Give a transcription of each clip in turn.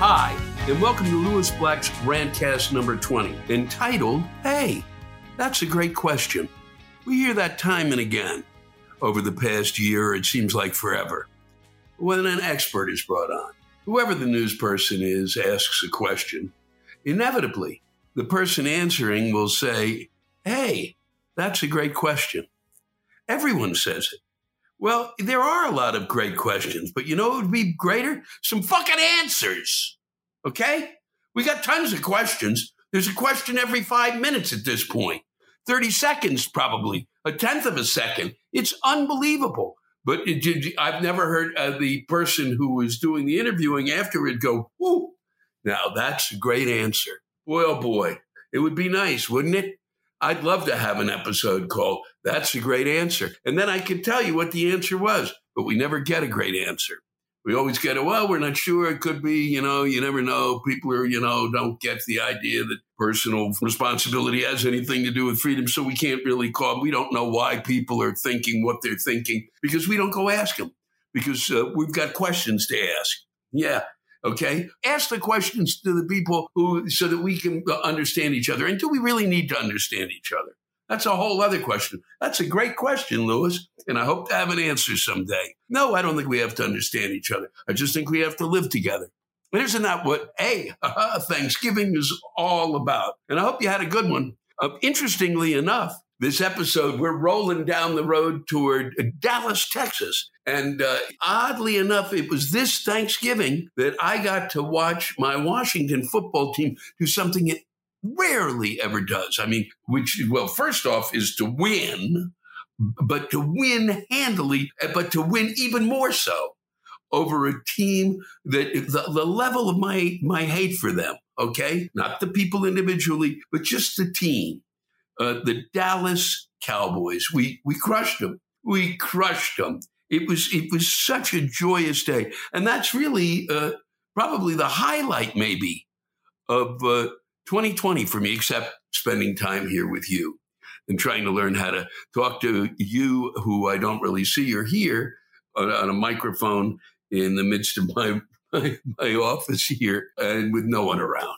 Hi, and welcome to Lewis Black's Rantcast number 20, entitled, Hey, that's a great question. We hear that time and again. Over the past year, it seems like forever. When an expert is brought on, whoever the news person is asks a question, inevitably, the person answering will say, Hey, that's a great question. Everyone says it. Well, there are a lot of great questions, but you know what would be greater? Some fucking answers. Okay? We got tons of questions. There's a question every five minutes at this point. 30 seconds, probably, a tenth of a second. It's unbelievable. But it, I've never heard uh, the person who was doing the interviewing afterward go, whoo, now that's a great answer. Boy, oh boy, it would be nice, wouldn't it? I'd love to have an episode called That's a Great Answer. And then I could tell you what the answer was, but we never get a great answer. We always get a, well, we're not sure. It could be, you know, you never know. People are, you know, don't get the idea that personal responsibility has anything to do with freedom. So we can't really call, we don't know why people are thinking what they're thinking because we don't go ask them because uh, we've got questions to ask. Yeah. Okay. Ask the questions to the people who, so that we can uh, understand each other. And do we really need to understand each other? That's a whole other question. That's a great question, Lewis. And I hope to have an answer someday. No, I don't think we have to understand each other. I just think we have to live together. But isn't that what, hey, Thanksgiving is all about? And I hope you had a good one. Uh, interestingly enough, this episode, we're rolling down the road toward Dallas, Texas. And uh, oddly enough, it was this Thanksgiving that I got to watch my Washington football team do something it rarely ever does. I mean, which, well, first off, is to win, but to win handily, but to win even more so over a team that the, the level of my, my hate for them, okay? Not the people individually, but just the team uh, the Dallas Cowboys. We we crushed them. We crushed them. It was it was such a joyous day, and that's really uh, probably the highlight, maybe, of uh, 2020 for me. Except spending time here with you and trying to learn how to talk to you, who I don't really see or hear on, on a microphone in the midst of my, my, my office here and with no one around.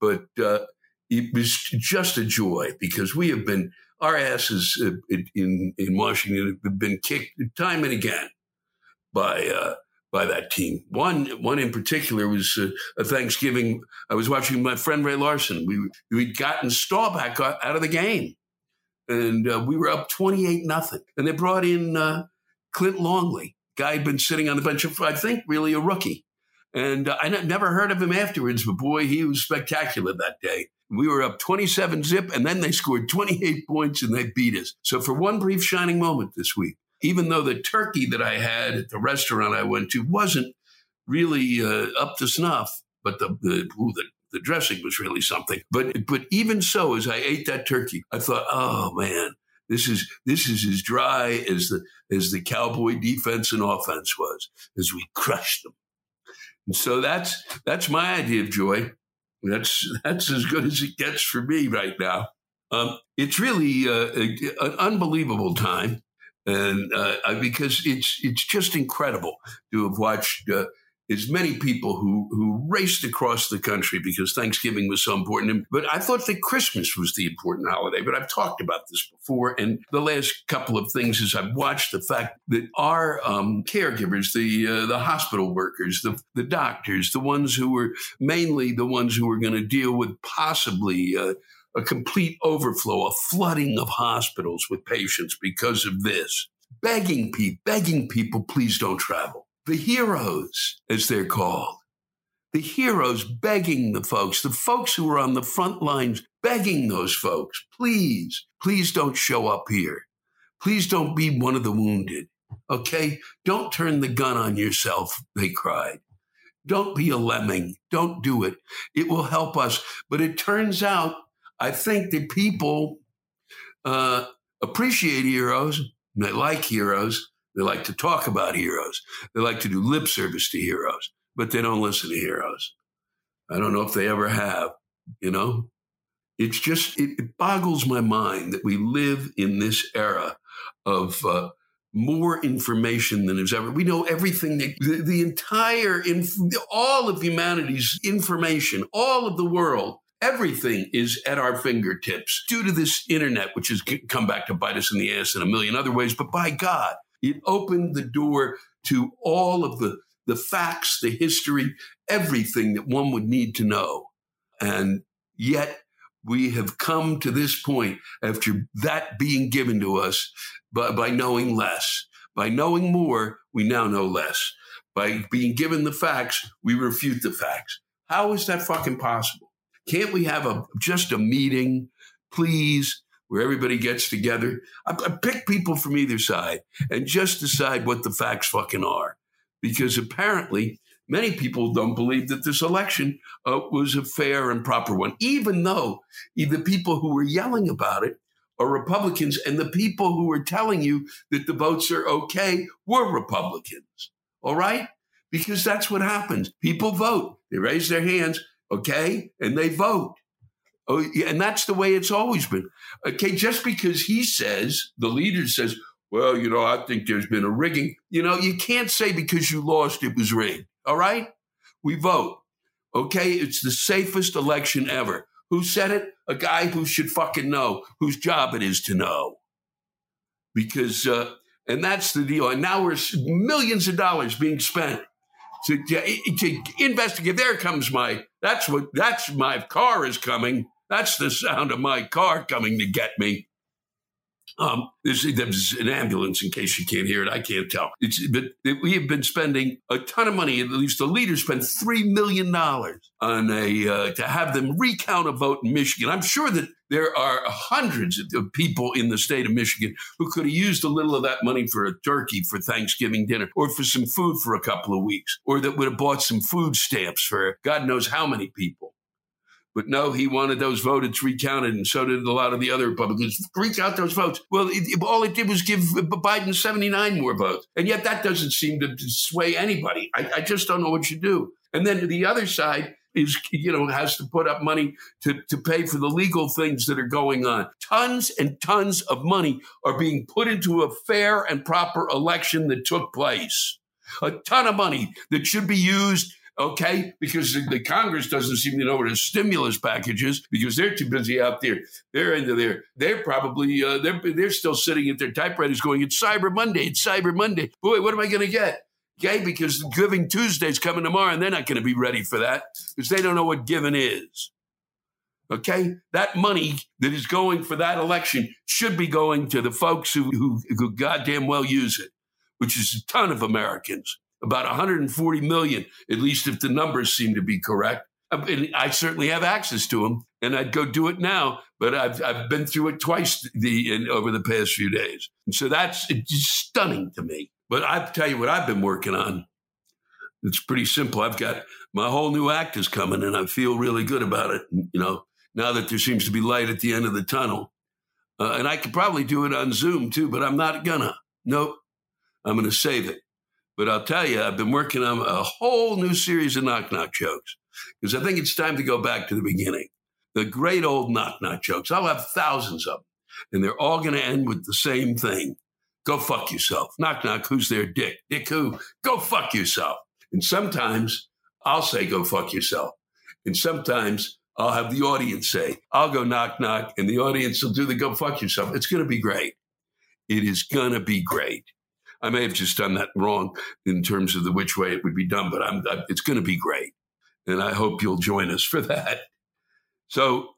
But uh, it was just a joy because we have been, our asses in, in Washington have been kicked time and again by, uh, by that team. One, one in particular was uh, a Thanksgiving. I was watching my friend Ray Larson. We we'd gotten Staubach out of the game, and uh, we were up twenty eight nothing. And they brought in uh, Clint Longley, guy had been sitting on the bench. I think really a rookie, and uh, I never heard of him afterwards. But boy, he was spectacular that day. We were up 27 zip, and then they scored 28 points and they beat us. So for one brief shining moment this week, even though the turkey that I had at the restaurant I went to wasn't really uh, up to snuff, but the the, ooh, the the dressing was really something. But but even so, as I ate that turkey, I thought, oh man, this is this is as dry as the as the cowboy defense and offense was as we crushed them. And so that's that's my idea of joy. That's that's as good as it gets for me right now. Um, it's really uh, a, an unbelievable time and uh, because it's it's just incredible to have watched uh, as many people who who raced across the country because Thanksgiving was so important. But I thought that Christmas was the important holiday. But I've talked about this before, and the last couple of things is I've watched the fact that our um, caregivers, the uh, the hospital workers, the the doctors, the ones who were mainly the ones who were going to deal with possibly uh, a complete overflow, a flooding of hospitals with patients because of this. Begging people, begging people, please don't travel. The heroes, as they're called, the heroes begging the folks, the folks who are on the front lines, begging those folks, please, please don't show up here. Please don't be one of the wounded. Okay? Don't turn the gun on yourself, they cried. Don't be a lemming. Don't do it. It will help us. But it turns out I think that people uh, appreciate heroes. They like heroes. They like to talk about heroes. They like to do lip service to heroes, but they don't listen to heroes. I don't know if they ever have, you know? It's just, it, it boggles my mind that we live in this era of uh, more information than is ever. We know everything, that, the, the entire, inf- all of humanity's information, all of the world Everything is at our fingertips due to this internet, which has come back to bite us in the ass in a million other ways. But by God, it opened the door to all of the, the facts, the history, everything that one would need to know. And yet we have come to this point after that being given to us by, by knowing less. By knowing more, we now know less. By being given the facts, we refute the facts. How is that fucking possible? Can't we have a just a meeting, please, where everybody gets together? I, I pick people from either side and just decide what the facts fucking are, because apparently many people don't believe that this election uh, was a fair and proper one, even though the people who were yelling about it are Republicans, and the people who were telling you that the votes are okay were Republicans. All right? Because that's what happens. People vote, they raise their hands, okay? And they vote. Oh, and that's the way it's always been. Okay, just because he says, the leader says, well, you know, I think there's been a rigging. You know, you can't say because you lost it was rigged. All right? We vote. Okay, it's the safest election ever. Who said it? A guy who should fucking know, whose job it is to know. Because, uh, and that's the deal. And now we're millions of dollars being spent to, to, to investigate. There comes my, that's what, that's my car is coming. That's the sound of my car coming to get me. Um, there's, an ambulance in case you can't hear it. I can't tell. It's, but we have been spending a ton of money. At least the leaders spent three million dollars on a uh, to have them recount a vote in Michigan. I'm sure that there are hundreds of people in the state of Michigan who could have used a little of that money for a turkey for Thanksgiving dinner, or for some food for a couple of weeks, or that would have bought some food stamps for God knows how many people. But no, he wanted those votes recounted, and so did a lot of the other Republicans. Recount those votes. Well, it, all it did was give Biden 79 more votes. And yet that doesn't seem to sway anybody. I, I just don't know what you do. And then the other side, is you know has to put up money to, to pay for the legal things that are going on tons and tons of money are being put into a fair and proper election that took place A ton of money that should be used okay? Because the Congress doesn't seem to know what a stimulus package is because they're too busy out there. They're into there. they're probably, uh, they're, they're still sitting at their typewriters going, it's Cyber Monday, it's Cyber Monday. Boy, what am I going to get? Okay, because Giving Tuesday's coming tomorrow and they're not going to be ready for that because they don't know what giving is. Okay, that money that is going for that election should be going to the folks who, who, who goddamn well use it, which is a ton of Americans about 140 million, at least if the numbers seem to be correct. And I certainly have access to them, and I'd go do it now. But I've I've been through it twice the in, over the past few days, and so that's stunning to me. But I tell you what I've been working on. It's pretty simple. I've got my whole new act is coming, and I feel really good about it. You know, now that there seems to be light at the end of the tunnel, uh, and I could probably do it on Zoom too, but I'm not gonna. Nope, I'm gonna save it. But I'll tell you, I've been working on a whole new series of knock knock jokes because I think it's time to go back to the beginning. The great old knock knock jokes. I'll have thousands of them, and they're all going to end with the same thing go fuck yourself. Knock knock, who's there? Dick. Dick who? Go fuck yourself. And sometimes I'll say go fuck yourself. And sometimes I'll have the audience say, I'll go knock knock, and the audience will do the go fuck yourself. It's going to be great. It is going to be great. I may have just done that wrong in terms of the which way it would be done, but I'm, I, it's going to be great. And I hope you'll join us for that. So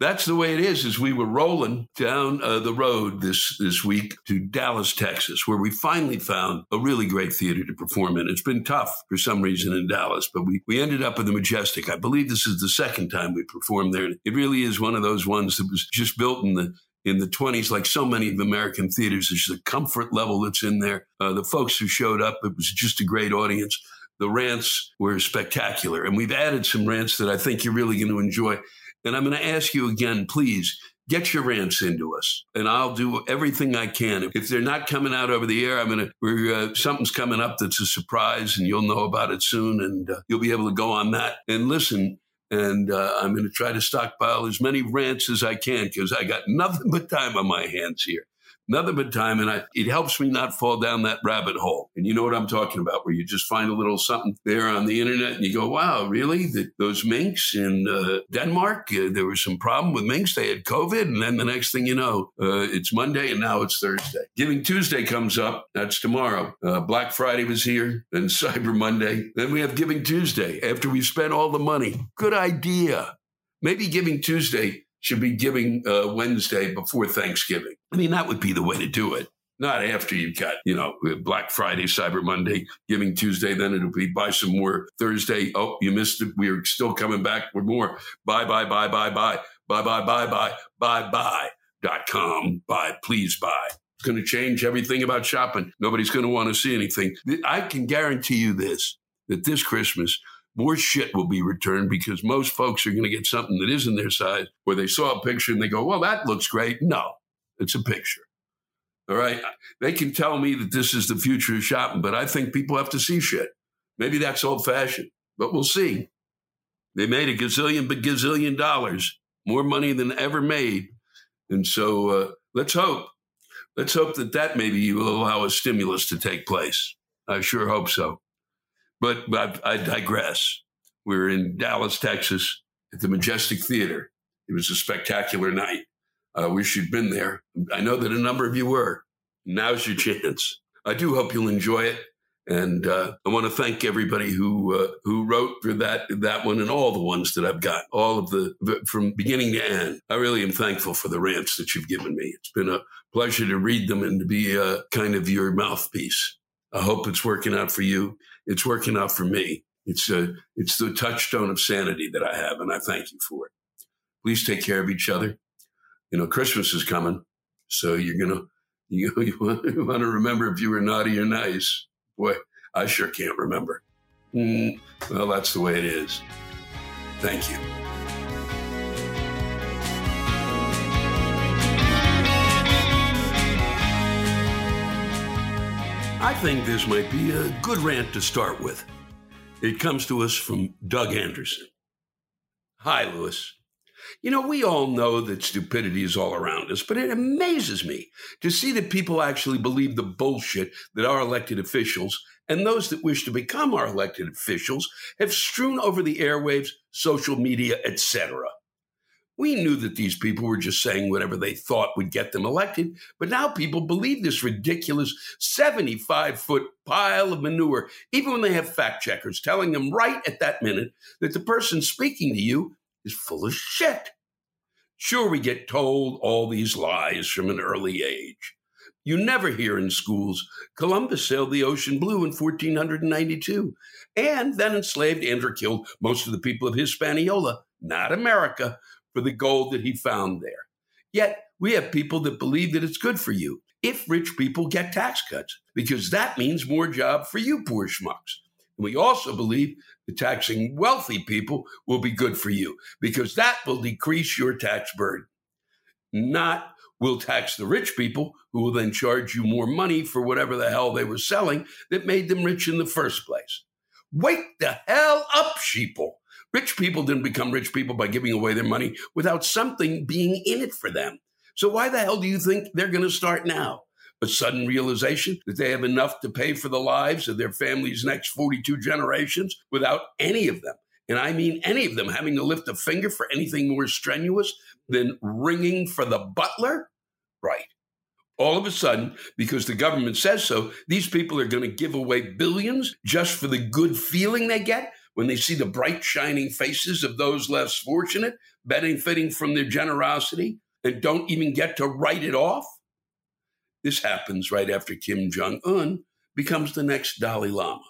that's the way it is as we were rolling down uh, the road this this week to Dallas, Texas, where we finally found a really great theater to perform in. It's been tough for some reason in Dallas, but we, we ended up in the Majestic. I believe this is the second time we performed there. It really is one of those ones that was just built in the in the 20s, like so many of American theaters. There's a comfort level that's in there. Uh, the folks who showed up, it was just a great audience. The rants were spectacular. And we've added some rants that I think you're really going to enjoy. And I'm going to ask you again, please get your rants into us and I'll do everything I can. If they're not coming out over the air, I'm going to, uh, something's coming up that's a surprise and you'll know about it soon and uh, you'll be able to go on that and listen and uh, I'm going to try to stockpile as many rants as I can because I got nothing but time on my hands here nothing but time. And I, it helps me not fall down that rabbit hole. And you know what I'm talking about, where you just find a little something there on the internet and you go, wow, really? The, those minks in uh, Denmark, uh, there was some problem with minks. They had COVID. And then the next thing you know, uh, it's Monday and now it's Thursday. Giving Tuesday comes up. That's tomorrow. Uh, Black Friday was here, then Cyber Monday. Then we have Giving Tuesday after we've spent all the money. Good idea. Maybe Giving Tuesday should be giving uh, Wednesday before Thanksgiving. I mean, that would be the way to do it. Not after you've got, you know, Black Friday, Cyber Monday, Giving Tuesday, then it'll be buy some more Thursday. Oh, you missed it. We're still coming back with more. Bye, bye, bye, bye, bye, bye, bye, bye, bye, bye, bye, dot com. Buy, please buy. It's going to change everything about shopping. Nobody's going to want to see anything. I can guarantee you this that this Christmas, more shit will be returned because most folks are going to get something that isn't their size where they saw a picture and they go, well, that looks great. No, it's a picture. All right. They can tell me that this is the future of shopping, but I think people have to see shit. Maybe that's old fashioned, but we'll see. They made a gazillion, but gazillion dollars, more money than ever made. And so uh, let's hope. Let's hope that that maybe will allow a stimulus to take place. I sure hope so. But, but I, I digress. We were in Dallas, Texas at the Majestic Theater. It was a spectacular night. I wish you'd been there. I know that a number of you were. Now's your chance. I do hope you'll enjoy it. And uh, I want to thank everybody who uh, who wrote for that that one and all the ones that I've got, all of the from beginning to end. I really am thankful for the rants that you've given me. It's been a pleasure to read them and to be uh, kind of your mouthpiece. I hope it's working out for you it's working out for me. It's a, it's the touchstone of sanity that I have, and I thank you for it. Please take care of each other. You know, Christmas is coming, so you're gonna you, you want, you want to remember if you were naughty or nice. Boy, I sure can't remember. Mm, well, that's the way it is. Thank you. I think this might be a good rant to start with. It comes to us from Doug Anderson. Hi, Lewis. You know, we all know that stupidity is all around us, but it amazes me to see that people actually believe the bullshit that our elected officials and those that wish to become our elected officials have strewn over the airwaves, social media, etc. We knew that these people were just saying whatever they thought would get them elected, but now people believe this ridiculous 75 foot pile of manure, even when they have fact checkers telling them right at that minute that the person speaking to you is full of shit. Sure, we get told all these lies from an early age. You never hear in schools Columbus sailed the ocean blue in 1492 and then enslaved and or killed most of the people of Hispaniola, not America, for the gold that he found there. Yet we have people that believe that it's good for you if rich people get tax cuts, because that means more job for you poor schmucks. And we also believe that taxing wealthy people will be good for you, because that will decrease your tax burden. Not will tax the rich people, who will then charge you more money for whatever the hell they were selling that made them rich in the first place. Wake the hell up, sheeple. Rich people didn't become rich people by giving away their money without something being in it for them. So why the hell do you think they're going to start now? A sudden realization that they have enough to pay for the lives of their family's next 42 generations without any of them, and I mean any of them, having to lift a finger for anything more strenuous than ringing for the butler? Right. All of a sudden, because the government says so, these people are going to give away billions just for the good feeling they get when they see the bright, shining faces of those less fortunate, benefiting from their generosity, and don't even get to write it off? This happens right after Kim Jong un becomes the next Dalai Lama.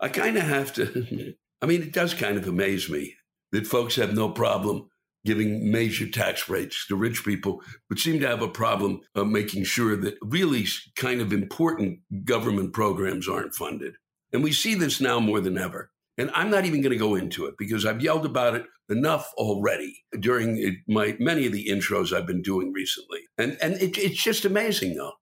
I kind of have to, I mean, it does kind of amaze me that folks have no problem giving major tax rates to rich people, but seem to have a problem of making sure that really kind of important government programs aren't funded. And we see this now more than ever. And I'm not even going to go into it because I've yelled about it enough already during eh, my many of the intros I've been doing recently. And and it, it's just amazing though.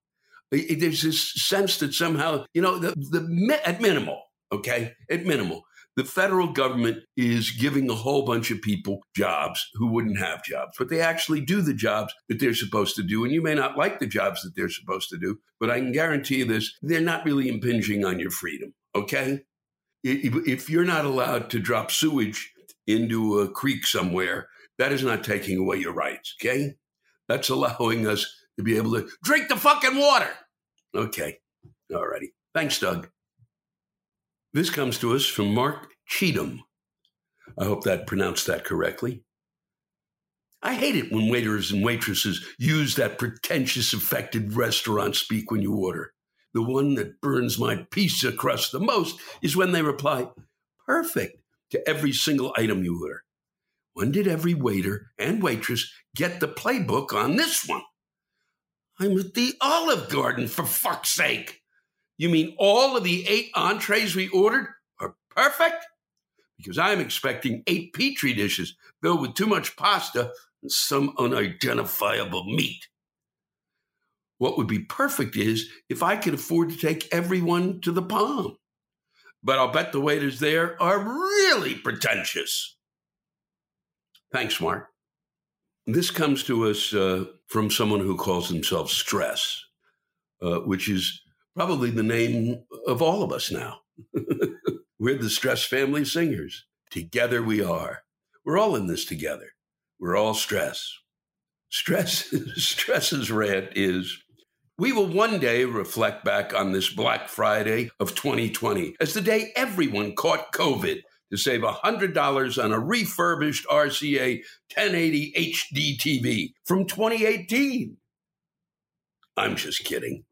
It, there's this sense that somehow, you know, the, the at minimal, okay, at minimal, the federal government is giving a whole bunch of people jobs who wouldn't have jobs, but they actually do the jobs that they're supposed to do. And you may not like the jobs that they're supposed to do, but I can guarantee you this they're not really impinging on your freedom. Okay. If you're not allowed to drop sewage into a creek somewhere, that is not taking away your rights. Okay. That's allowing us to be able to drink the fucking water. Okay. All righty. Thanks, Doug. This comes to us from Mark Cheatham. I hope that pronounced that correctly. I hate it when waiters and waitresses use that pretentious, affected restaurant speak when you order. The one that burns my pizza crust the most is when they reply, perfect, to every single item you order. When did every waiter and waitress get the playbook on this one? I'm at the Olive Garden, for fuck's sake. You mean all of the eight entrees we ordered are perfect? Because I'm expecting eight petri dishes filled with too much pasta and some unidentifiable meat. What would be perfect is if I could afford to take everyone to the palm. But I'll bet the waiters there are really pretentious. Thanks, Mark. This comes to us uh, from someone who calls himself Stress, uh, which is probably the name of all of us now. We're the Stress Family Singers. Together we are. We're all in this together. We're all stress. Stress, stress's rant is we will one day reflect back on this Black Friday of 2020 as the day everyone caught COVID to save $100 on a refurbished RCA 1080 HD TV from 2018. I'm just kidding.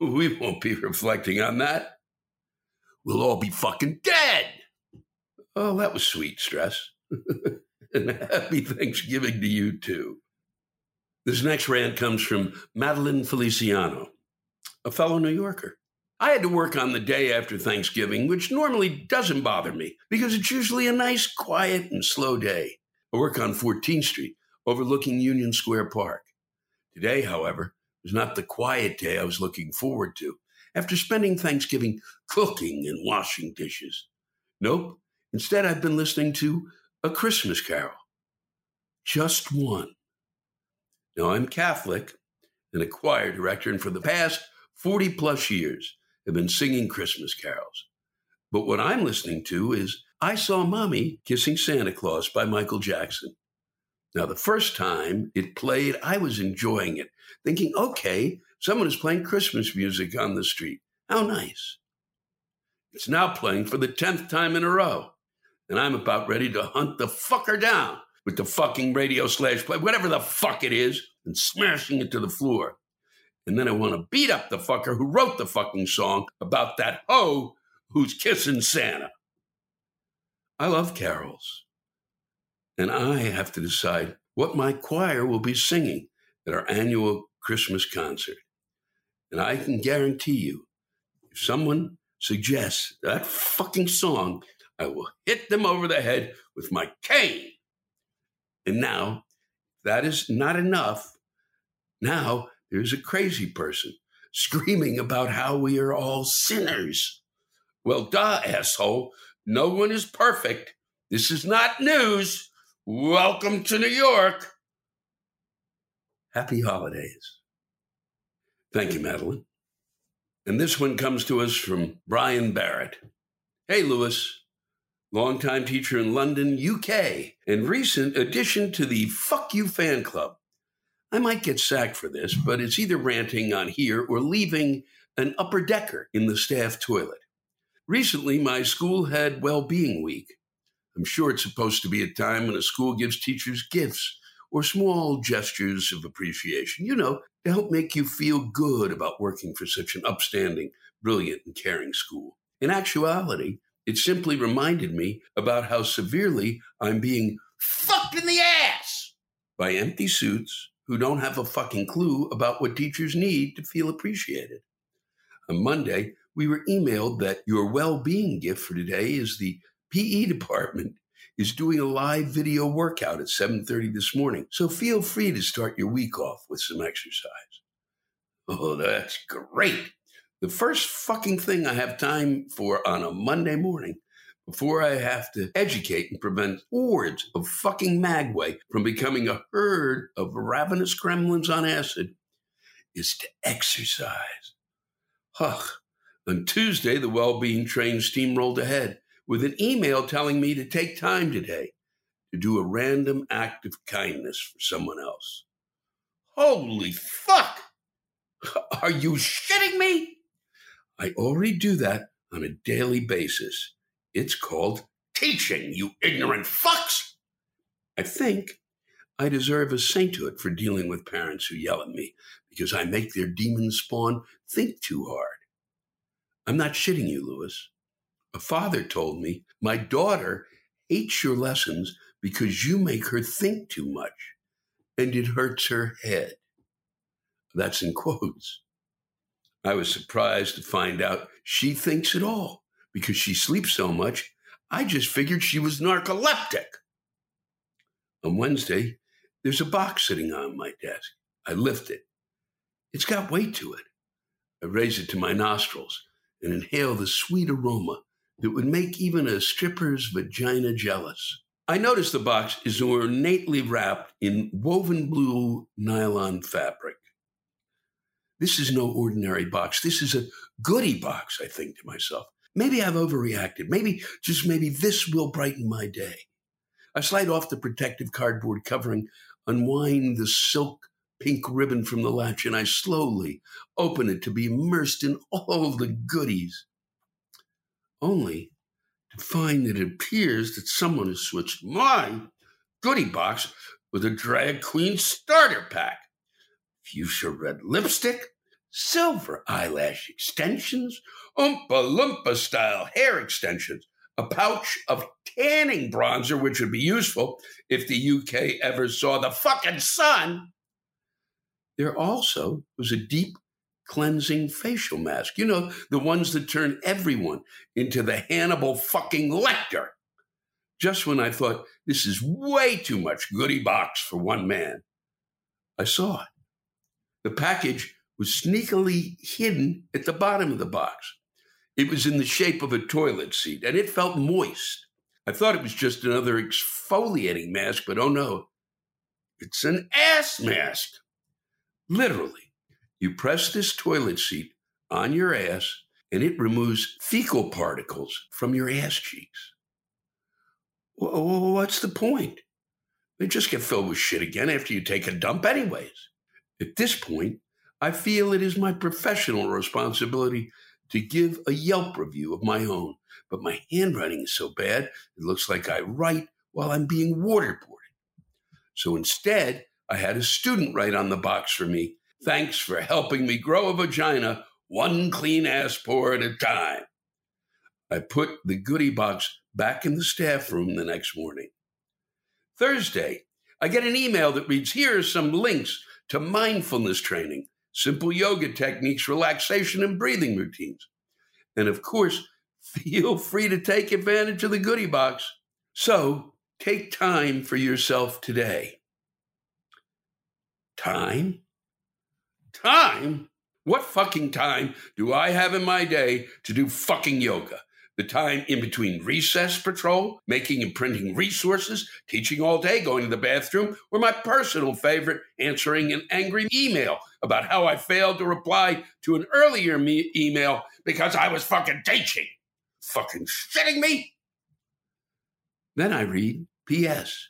We won't be reflecting on that. We'll all be fucking dead. Oh, that was sweet, Stress. and happy Thanksgiving to you, too. This next rant comes from Madeline Feliciano, a fellow New Yorker. I had to work on the day after Thanksgiving, which normally doesn't bother me because it's usually a nice, quiet, and slow day. I work on 14th Street, overlooking Union Square Park. Today, however, was not the quiet day I was looking forward to after spending Thanksgiving cooking and washing dishes. Nope. Instead, I've been listening to A Christmas Carol. Just one. Now, I'm Catholic and a choir director, and for the past 40 plus years, have been singing Christmas carols. But what I'm listening to is I Saw Mommy Kissing Santa Claus by Michael Jackson. Now, the first time it played, I was enjoying it, thinking, okay, someone is playing Christmas music on the street. How nice. It's now playing for the 10th time in a row. And I'm about ready to hunt the fucker down with the fucking radio slash play, whatever the fuck it is, and smashing it to the floor. And then I want to beat up the fucker who wrote the fucking song about that hoe who's kissing Santa. I love carols. And I have to decide what my choir will be singing at our annual Christmas concert. And I can guarantee you, if someone suggests that fucking song, I will hit them over the head with my cane. And now, that is not enough. Now, there's a crazy person screaming about how we are all sinners. Well, duh, asshole. No one is perfect. This is not news. Welcome to New York. Happy holidays. Thank you, Madeline. And this one comes to us from Brian Barrett. Hey, Lewis, longtime teacher in London, UK, and recent addition to the Fuck You fan club. I might get sacked for this, but it's either ranting on here or leaving an upper decker in the staff toilet. Recently, my school had Well Being Week. I'm sure it's supposed to be a time when a school gives teachers gifts or small gestures of appreciation, you know, to help make you feel good about working for such an upstanding, brilliant, and caring school. In actuality, it simply reminded me about how severely I'm being fucked in the ass by empty suits who don't have a fucking clue about what teachers need to feel appreciated. On Monday, we were emailed that your well-being gift for today is the PE department is doing a live video workout at 7:30 this morning. So feel free to start your week off with some exercise. Oh, that's great. The first fucking thing I have time for on a Monday morning before I have to educate and prevent hordes of fucking magway from becoming a herd of ravenous gremlins on acid is to exercise. Huh. On Tuesday, the well-being train steamrolled ahead with an email telling me to take time today to do a random act of kindness for someone else. Holy fuck! Are you shitting me? I already do that on a daily basis. It's called teaching, you ignorant fucks. I think I deserve a sainthood for dealing with parents who yell at me because I make their demon spawn think too hard. I'm not shitting you, Lewis. A father told me, My daughter hates your lessons because you make her think too much and it hurts her head. That's in quotes. I was surprised to find out she thinks it all because she sleeps so much. I just figured she was narcoleptic. On Wednesday, there's a box sitting on my desk. I lift it. It's got weight to it. I raise it to my nostrils and inhale the sweet aroma that would make even a stripper's vagina jealous. I notice the box is ornately wrapped in woven blue nylon fabric. This is no ordinary box. This is a goodie box, I think to myself. Maybe I've overreacted. Maybe, just maybe, this will brighten my day. I slide off the protective cardboard covering, unwind the silk pink ribbon from the latch, and I slowly open it to be immersed in all the goodies. Only to find that it appears that someone has switched my goodie box with a drag queen starter pack fuchsia red lipstick, silver eyelash extensions, Oompa Loompa style hair extensions, a pouch of tanning bronzer, which would be useful if the UK ever saw the fucking sun. There also was a deep cleansing facial mask. You know, the ones that turn everyone into the Hannibal fucking Lecter. Just when I thought this is way too much goodie box for one man, I saw it. The package was sneakily hidden at the bottom of the box. It was in the shape of a toilet seat and it felt moist. I thought it was just another exfoliating mask, but oh no, it's an ass mask. Literally, you press this toilet seat on your ass and it removes fecal particles from your ass cheeks. What's the point? They just get filled with shit again after you take a dump, anyways. At this point, I feel it is my professional responsibility to give a Yelp review of my own, but my handwriting is so bad, it looks like I write while I'm being waterboarded. So instead, I had a student write on the box for me Thanks for helping me grow a vagina one clean ass pour at a time. I put the goodie box back in the staff room the next morning. Thursday, I get an email that reads Here are some links to mindfulness training, simple yoga techniques, relaxation, and breathing routines. And of course, feel free to take advantage of the goodie box. So take time for yourself today. Time? Time? What fucking time do I have in my day to do fucking yoga? The time in between recess patrol, making and printing resources, teaching all day, going to the bathroom, or my personal favorite, answering an angry email about how I failed to reply to an earlier me- email because I was fucking teaching. Fucking shitting me? Then I read P.S.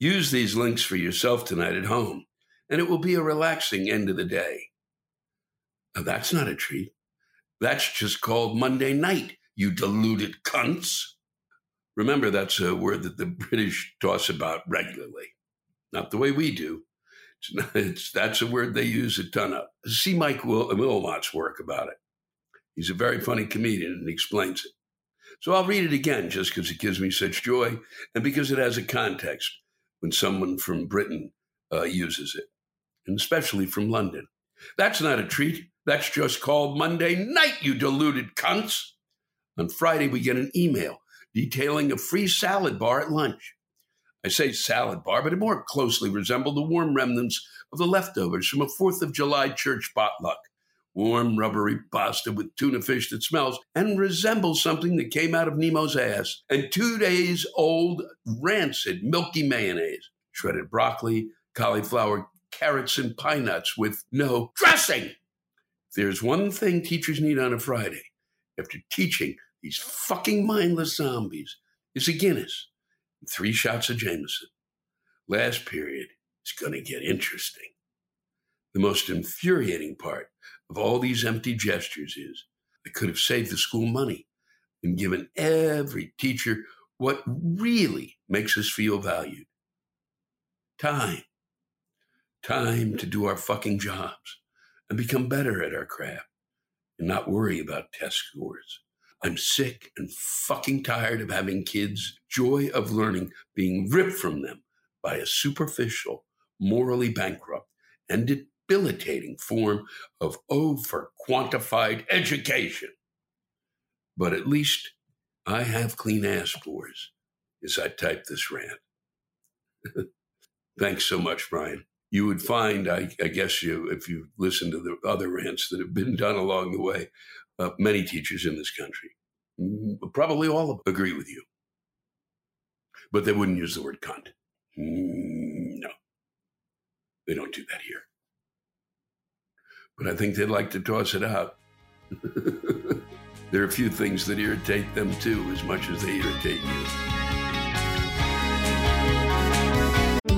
Use these links for yourself tonight at home and it will be a relaxing end of the day. Now, that's not a treat. That's just called Monday night, you deluded cunts. Remember, that's a word that the British toss about regularly, not the way we do. It's, not, it's that's a word they use a ton of. See Mike Will, Wilmot's work about it. He's a very funny comedian and he explains it. So I'll read it again just because it gives me such joy and because it has a context when someone from Britain uh, uses it and especially from London. That's not a treat. That's just called Monday night, you deluded cunts. On Friday, we get an email detailing a free salad bar at lunch. I say salad bar, but it more closely resembled the warm remnants of the leftovers from a 4th of July church potluck. Warm, rubbery pasta with tuna fish that smells and resembles something that came out of Nemo's ass, and two days old rancid milky mayonnaise, shredded broccoli, cauliflower carrots and pine nuts with no dressing. There's one thing teachers need on a Friday after teaching these fucking mindless zombies, is a Guinness three shots of Jameson. Last period is going to get interesting. The most infuriating part of all these empty gestures is I could have saved the school money and given every teacher what really makes us feel valued time time to do our fucking jobs and become better at our craft and not worry about test scores. I'm sick and fucking tired of having kids' joy of learning being ripped from them by a superficial, morally bankrupt, and debilitating form of over quantified education. But at least I have clean ass pores as I type this rant. Thanks so much, Brian you would find, I, I, guess, you if you listen to the other rants that have been done along the way, uh, many teachers in this country, mm, probably all agree with you, but they wouldn't use the word cunt. Mm, no, they don't do that here. But I think they'd like to toss it out. there are a few things that irritate them too, as much as they irritate you.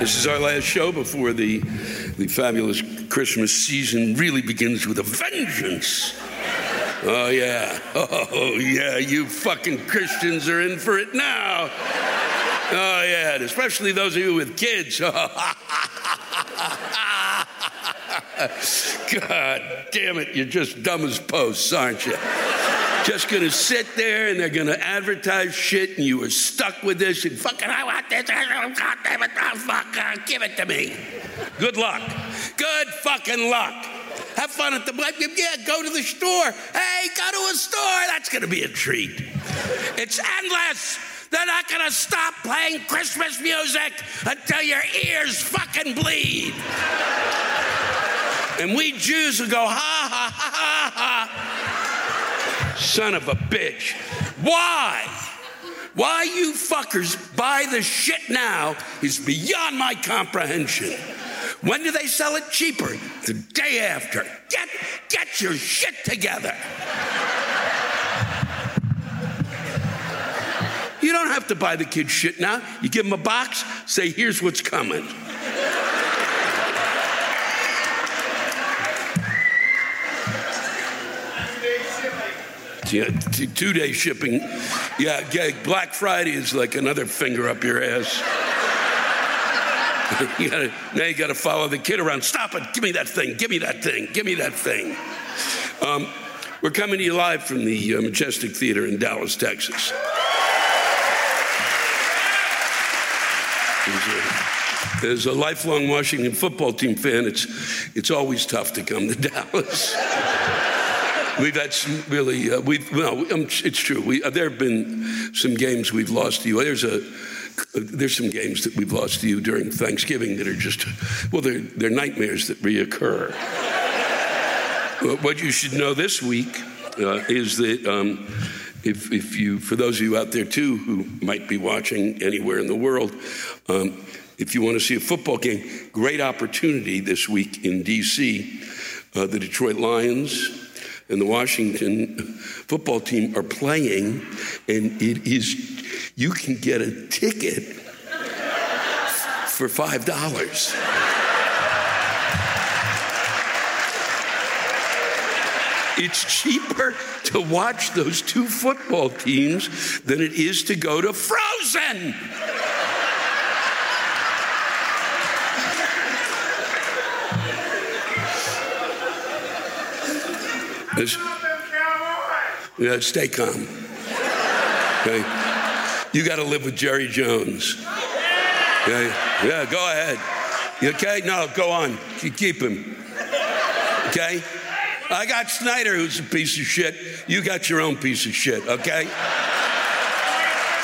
This is our last show before the, the fabulous Christmas season really begins with a vengeance. Oh, yeah. Oh, yeah. You fucking Christians are in for it now. Oh, yeah. And especially those of you with kids. God damn it. You're just dumb as posts, aren't you? Just gonna sit there and they're gonna advertise shit and you are stuck with this and fucking I want this. God damn it, oh, fuck, uh, give it to me. Good luck. Good fucking luck. Have fun at the yeah. Go to the store. Hey, go to a store. That's gonna be a treat. It's endless. They're not gonna stop playing Christmas music until your ears fucking bleed. And we Jews will go ha ha ha. Son of a bitch. Why? Why you fuckers buy the shit now is beyond my comprehension. When do they sell it cheaper? The day after. Get, get your shit together. You don't have to buy the kids shit now. You give them a box, say, here's what's coming. Two day shipping. Yeah, Black Friday is like another finger up your ass. you gotta, now you got to follow the kid around. Stop it! Give me that thing! Give me that thing! Give me that thing! Um, we're coming to you live from the uh, Majestic Theater in Dallas, Texas. As a lifelong Washington football team fan, it's, it's always tough to come to Dallas. We've had some really, uh, we've, well, um, it's true. We, uh, there have been some games we've lost to you. There's a, there's some games that we've lost to you during Thanksgiving that are just, well, they're, they're nightmares that reoccur. what you should know this week uh, is that um, if, if you, for those of you out there too who might be watching anywhere in the world, um, if you want to see a football game, great opportunity this week in D.C. Uh, the Detroit Lions and the Washington football team are playing, and it is, you can get a ticket for $5. It's cheaper to watch those two football teams than it is to go to Frozen. Yeah, stay calm. Okay? You got to live with Jerry Jones. Okay? Yeah, go ahead. okay? No, go on. You keep him. Okay? I got Snyder, who's a piece of shit. You got your own piece of shit, okay?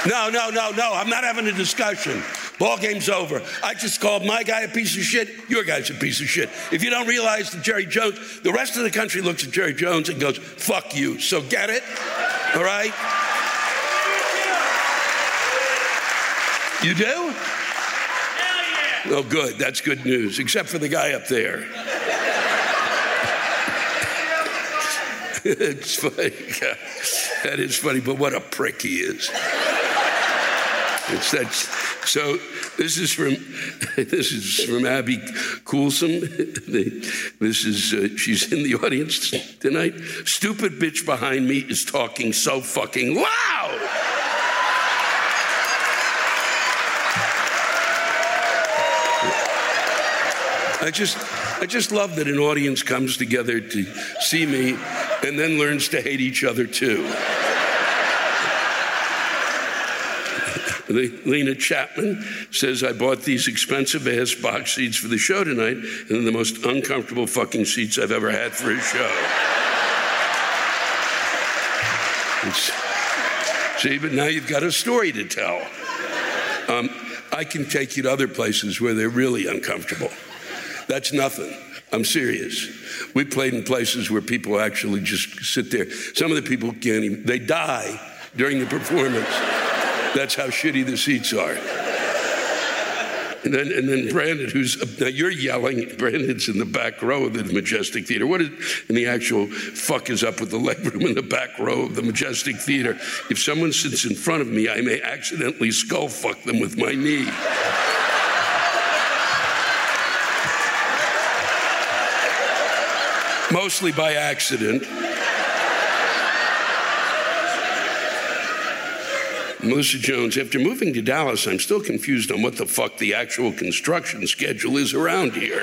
No, no, no, no. I'm not having a discussion. Ball game's over. I just called my guy a piece of shit. Your guy's a piece of shit. If you don't realize that Jerry Jones, the rest of the country looks at Jerry Jones and goes, fuck you. So get it? All right? You do? Oh, good. That's good news, except for the guy up there. it's funny. That is funny, but what a prick he is. It's that So this is from this is from Abby Coulson. This is uh, she's in the audience tonight. Stupid bitch behind me is talking so fucking loud. I just I just love that an audience comes together to see me and then learns to hate each other too. Lena Chapman says, I bought these expensive ass box seats for the show tonight, and they're the most uncomfortable fucking seats I've ever had for a show. It's, see, but now you've got a story to tell. Um, I can take you to other places where they're really uncomfortable. That's nothing. I'm serious. We played in places where people actually just sit there. Some of the people can't even, they die during the performance. That's how shitty the seats are. And then, and then Brandon, who's now you're yelling. Brandon's in the back row of the Majestic Theater. What is, in the actual fuck is up with the legroom in the back row of the Majestic Theater? If someone sits in front of me, I may accidentally skull fuck them with my knee. Mostly by accident. Melissa Jones, after moving to Dallas, I'm still confused on what the fuck the actual construction schedule is around here.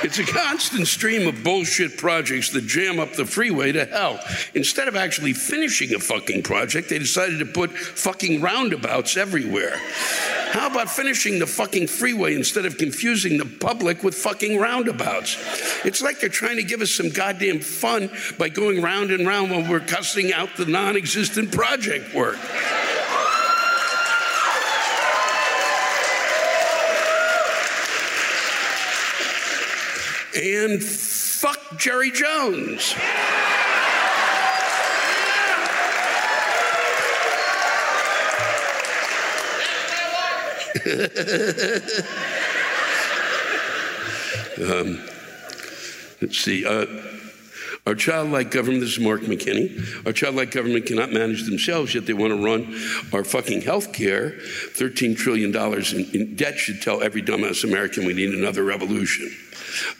It's a constant stream of bullshit projects that jam up the freeway to hell. Instead of actually finishing a fucking project, they decided to put fucking roundabouts everywhere. How about finishing the fucking freeway instead of confusing the public with fucking roundabouts? It's like they're trying to give us some goddamn fun by going round and round while we're cussing out the non existent project work. and fuck Jerry Jones. um, let's see. Uh, our childlike government, this is Mark McKinney, our childlike government cannot manage themselves, yet they want to run our fucking health care. $13 trillion in, in debt should tell every dumbass American we need another revolution.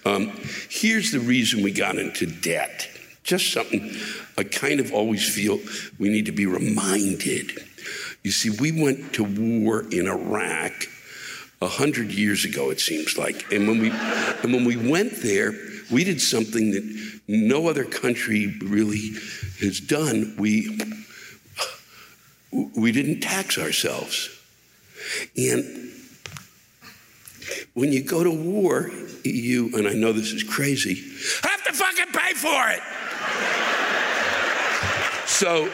Um, here's the reason we got into debt. Just something I kind of always feel we need to be reminded. You see, we went to war in Iraq a hundred years ago, it seems like, and when we and when we went there, we did something that no other country really has done. We we didn't tax ourselves, and when you go to war, you, and I know this is crazy, have to fucking pay for it. so,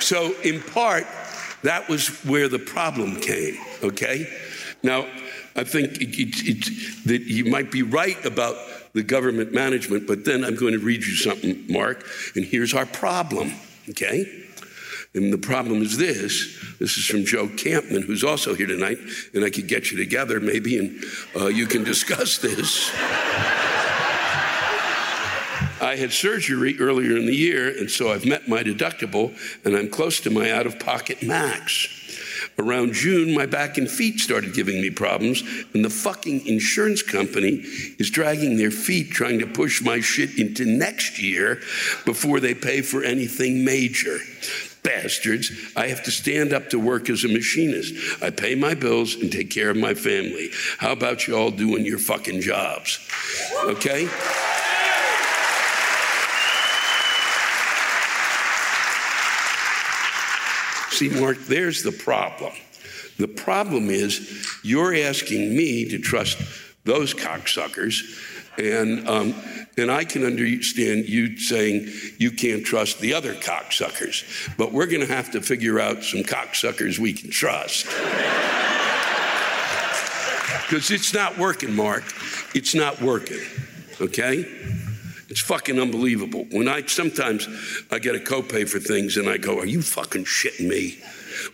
so in part, that was where the problem came, okay? Now, I think it, it, it, that you might be right about the government management, but then I'm going to read you something, Mark, and here's our problem, okay? And the problem is this this is from Joe Campman, who's also here tonight, and I could get you together maybe and uh, you can discuss this. I had surgery earlier in the year, and so I've met my deductible, and I'm close to my out of pocket max. Around June, my back and feet started giving me problems, and the fucking insurance company is dragging their feet trying to push my shit into next year before they pay for anything major bastards. I have to stand up to work as a machinist. I pay my bills and take care of my family. How about you all doing your fucking jobs? Okay? See, Mark, there's the problem. The problem is you're asking me to trust those cocksuckers, and um, and I can understand you saying you can't trust the other cocksuckers, but we're going to have to figure out some cocksuckers we can trust. Because it's not working, Mark. It's not working. Okay? It's fucking unbelievable. When I sometimes I get a copay for things and I go, Are you fucking shitting me?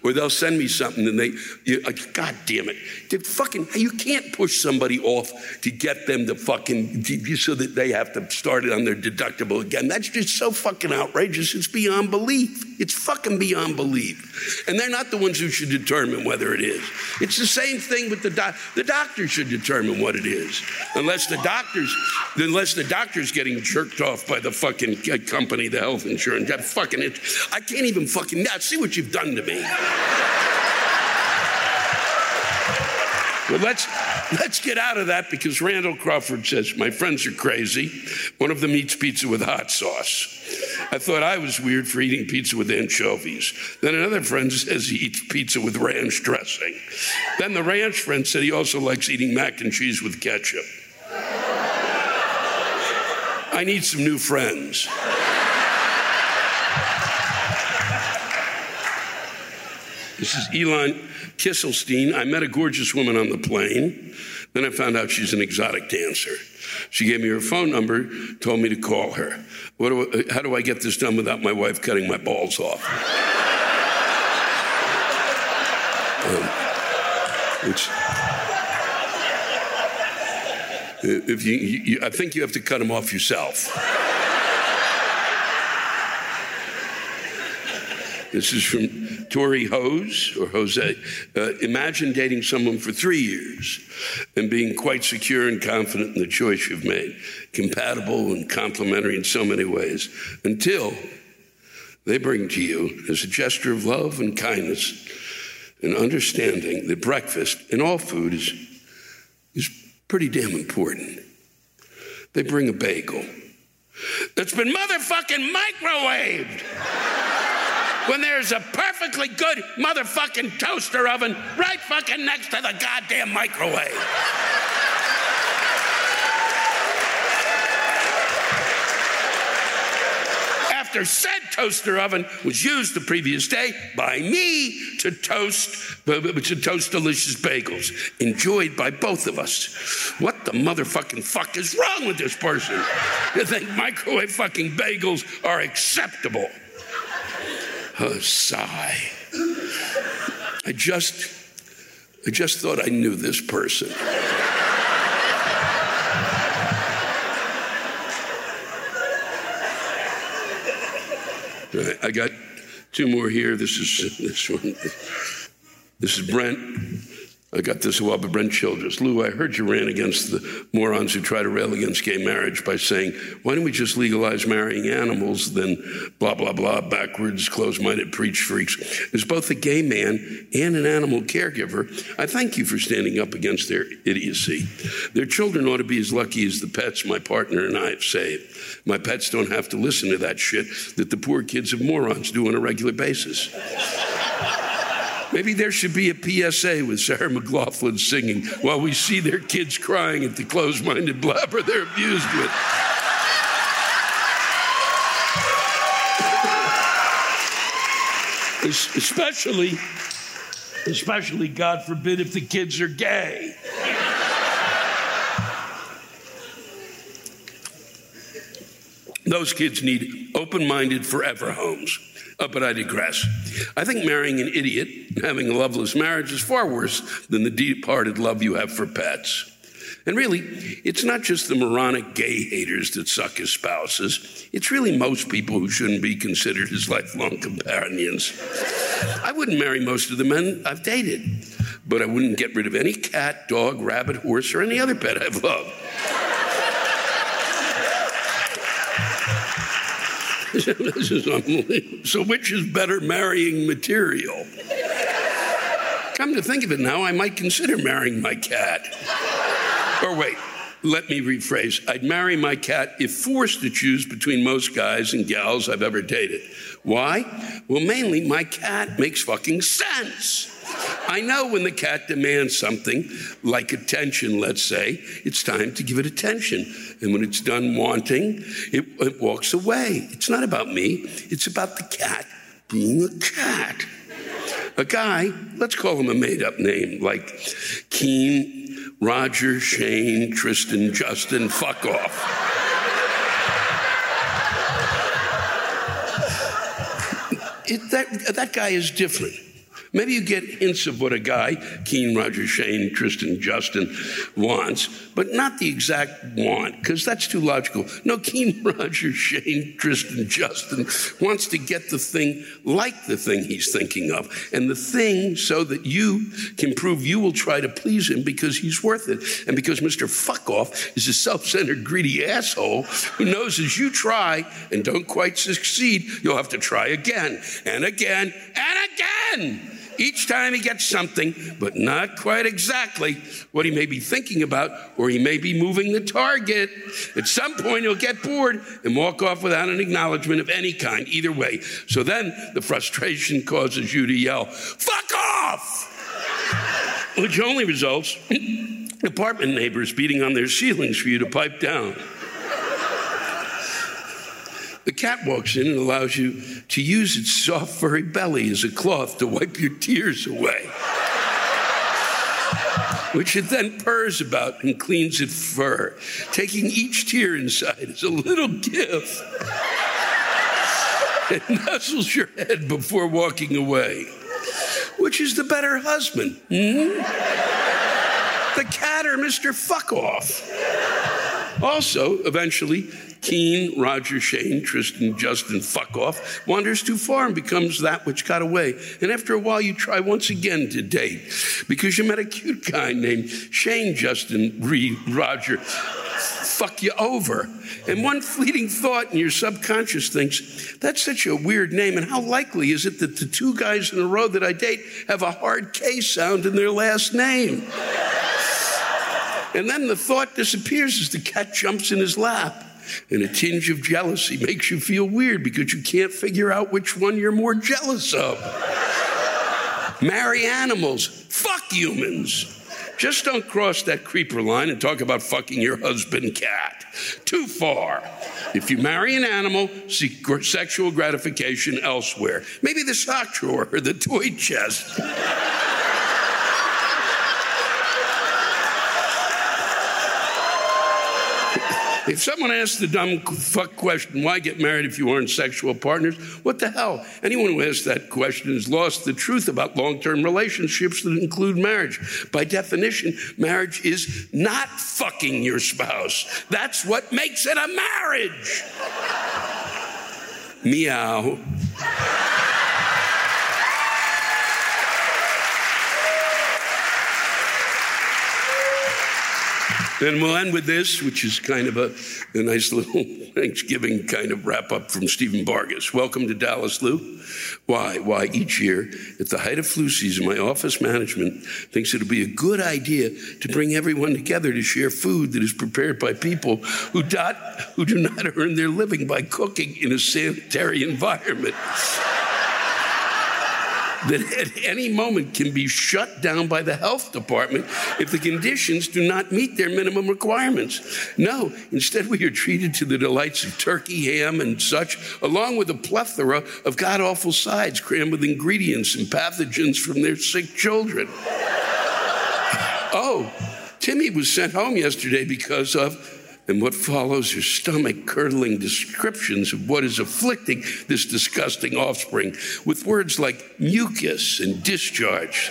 Or they'll send me something and they, you, God damn it. They fucking, you can't push somebody off to get them to fucking, so that they have to start it on their deductible again. That's just so fucking outrageous. It's beyond belief. It's fucking beyond belief. And they're not the ones who should determine whether it is. It's the same thing with the doc. The doctor should determine what it is. Unless the doctors, unless the doctor's getting jerked off by the fucking uh, company, the health insurance. I fucking, it, I can't even fucking, now see what you've done to me. Well, let's let's get out of that because Randall Crawford says my friends are crazy. One of them eats pizza with hot sauce. I thought I was weird for eating pizza with anchovies. Then another friend says he eats pizza with ranch dressing. Then the ranch friend said he also likes eating mac and cheese with ketchup. I need some new friends. This is Elon Kisselstein. I met a gorgeous woman on the plane. Then I found out she's an exotic dancer. She gave me her phone number, told me to call her. Do I, how do I get this done without my wife cutting my balls off? um, which, if you, you, I think you have to cut them off yourself. This is from Tori Hose or Jose. Uh, imagine dating someone for three years and being quite secure and confident in the choice you've made, compatible and complementary in so many ways, until they bring to you, as a gesture of love and kindness and understanding, that breakfast and all food is, is pretty damn important. They bring a bagel that's been motherfucking microwaved when there's a perfectly good motherfucking toaster oven right fucking next to the goddamn microwave. After said toaster oven was used the previous day by me to toast to toast delicious bagels enjoyed by both of us. What the motherfucking fuck is wrong with this person? You think microwave fucking bagels are acceptable? A sigh. I just, I just thought I knew this person. I got two more here. This is this one. This is Brent. I got this a while, but Brent Childress. Lou, I heard you ran against the morons who try to rail against gay marriage by saying, why don't we just legalize marrying animals? Then blah, blah, blah, backwards, close minded preach freaks. As both a gay man and an animal caregiver, I thank you for standing up against their idiocy. Their children ought to be as lucky as the pets my partner and I have saved. My pets don't have to listen to that shit that the poor kids of morons do on a regular basis. Maybe there should be a PSA with Sarah McLachlan singing while we see their kids crying at the closed minded blabber they're abused with. especially, especially, God forbid, if the kids are gay. Those kids need open minded forever homes. Uh, but I digress. I think marrying an idiot, having a loveless marriage, is far worse than the deep hearted love you have for pets. And really, it's not just the moronic gay haters that suck as spouses. It's really most people who shouldn't be considered as lifelong companions. I wouldn't marry most of the men I've dated, but I wouldn't get rid of any cat, dog, rabbit, horse, or any other pet I've loved. so, which is better marrying material? Come to think of it now, I might consider marrying my cat. Or wait, let me rephrase. I'd marry my cat if forced to choose between most guys and gals I've ever dated. Why? Well, mainly my cat makes fucking sense. I know when the cat demands something, like attention, let's say, it's time to give it attention. And when it's done wanting, it, it walks away. It's not about me, it's about the cat being a cat. A guy, let's call him a made up name, like Keen, Roger, Shane, Tristan, Justin, fuck off. It, that, that guy is different. Maybe you get hints of what a guy, Keen, Roger, Shane, Tristan, Justin, wants, but not the exact want, because that's too logical. No, Keen, Roger, Shane, Tristan, Justin wants to get the thing like the thing he's thinking of, and the thing so that you can prove you will try to please him because he's worth it, and because Mr. Fuck Off is a self centered, greedy asshole who knows as you try and don't quite succeed, you'll have to try again and again and again. Each time he gets something, but not quite exactly what he may be thinking about, or he may be moving the target. At some point, he'll get bored and walk off without an acknowledgement of any kind, either way. So then the frustration causes you to yell, Fuck off! Which only results in apartment neighbors beating on their ceilings for you to pipe down. The cat walks in and allows you to use its soft, furry belly as a cloth to wipe your tears away. Which it then purrs about and cleans its fur, taking each tear inside as a little gift. It nuzzles your head before walking away. Which is the better husband? Hmm? The cat or Mr. Fuck Off? Also, eventually, Keen, Roger, Shane, Tristan, Justin, fuck off, wanders too far and becomes that which got away. And after a while, you try once again to date because you met a cute guy named Shane, Justin, Reed, Roger. Fuck you over. And one fleeting thought in your subconscious thinks, that's such a weird name. And how likely is it that the two guys in a row that I date have a hard K sound in their last name? And then the thought disappears as the cat jumps in his lap. And a tinge of jealousy makes you feel weird because you can't figure out which one you're more jealous of. Marry animals, fuck humans. Just don't cross that creeper line and talk about fucking your husband cat. Too far. If you marry an animal, seek sexual gratification elsewhere. Maybe the sock drawer or the toy chest. If someone asks the dumb fuck question, why get married if you aren't sexual partners? What the hell? Anyone who asks that question has lost the truth about long term relationships that include marriage. By definition, marriage is not fucking your spouse. That's what makes it a marriage. Meow. And we'll end with this, which is kind of a, a nice little Thanksgiving kind of wrap up from Stephen Vargas. Welcome to Dallas, Lou. Why? Why each year, at the height of flu season, my office management thinks it'll be a good idea to bring everyone together to share food that is prepared by people who, who do not earn their living by cooking in a sanitary environment that at any moment can be shut down by the health department if the conditions do not meet their minimum requirements. No, instead, we are treated to the delights of turkey, ham, and such, along with a plethora of god awful sides crammed with ingredients and pathogens from their sick children. oh, Timmy was sent home yesterday because of and what follows are stomach curdling descriptions of what is afflicting this disgusting offspring with words like mucus and discharge.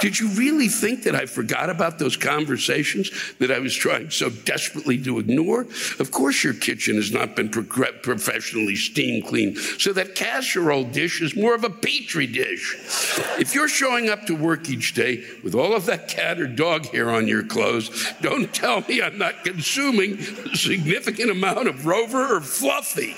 Did you really think that I forgot about those conversations that I was trying so desperately to ignore? Of course, your kitchen has not been pro- professionally steam cleaned, so that casserole dish is more of a petri dish. If you're showing up to work each day with all of that cat or dog hair on your clothes, don't tell me I'm not consuming significant amount of Rover or Fluffy.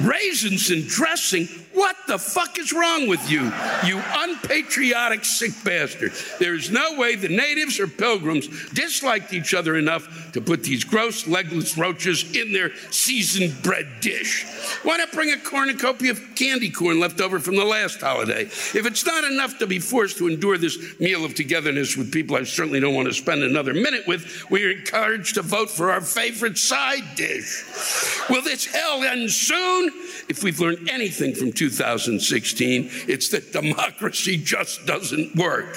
Raisins and dressing what the fuck is wrong with you, you unpatriotic sick bastard? There is no way the natives or pilgrims disliked each other enough to put these gross legless roaches in their seasoned bread dish. Why not bring a cornucopia of candy corn left over from the last holiday? If it's not enough to be forced to endure this meal of togetherness with people I certainly don't want to spend another minute with, we are encouraged to vote for our favorite side dish. Will this hell end soon? If we've learned anything from 2016, it's that democracy just doesn't work.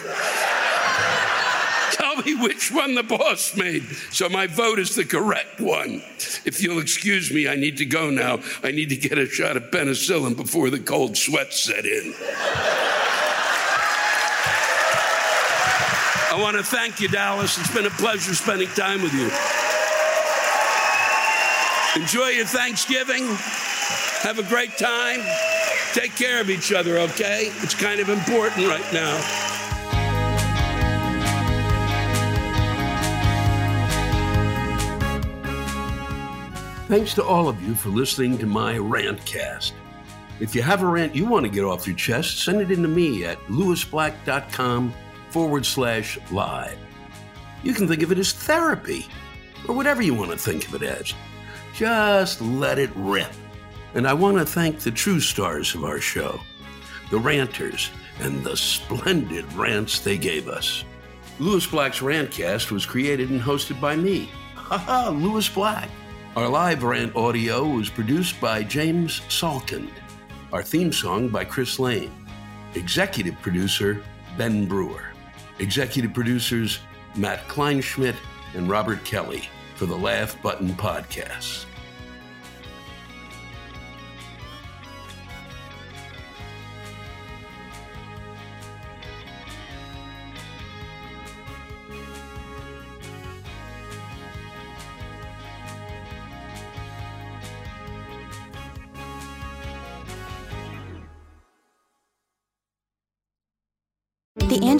Tell me which one the boss made, so my vote is the correct one. If you'll excuse me, I need to go now. I need to get a shot of penicillin before the cold sweat set in. I want to thank you, Dallas. It's been a pleasure spending time with you. Enjoy your Thanksgiving. Have a great time. Take care of each other, okay? It's kind of important right now. Thanks to all of you for listening to my rantcast. If you have a rant you want to get off your chest, send it in to me at lewisblack.com forward slash live. You can think of it as therapy, or whatever you want to think of it as. Just let it rip. And I want to thank the true stars of our show, the ranters, and the splendid rants they gave us. Lewis Black's Rantcast was created and hosted by me, haha, Lewis Black. Our live rant audio was produced by James Salkind. Our theme song by Chris Lane. Executive producer Ben Brewer. Executive producers Matt Kleinschmidt and Robert Kelly for the Laugh Button Podcast.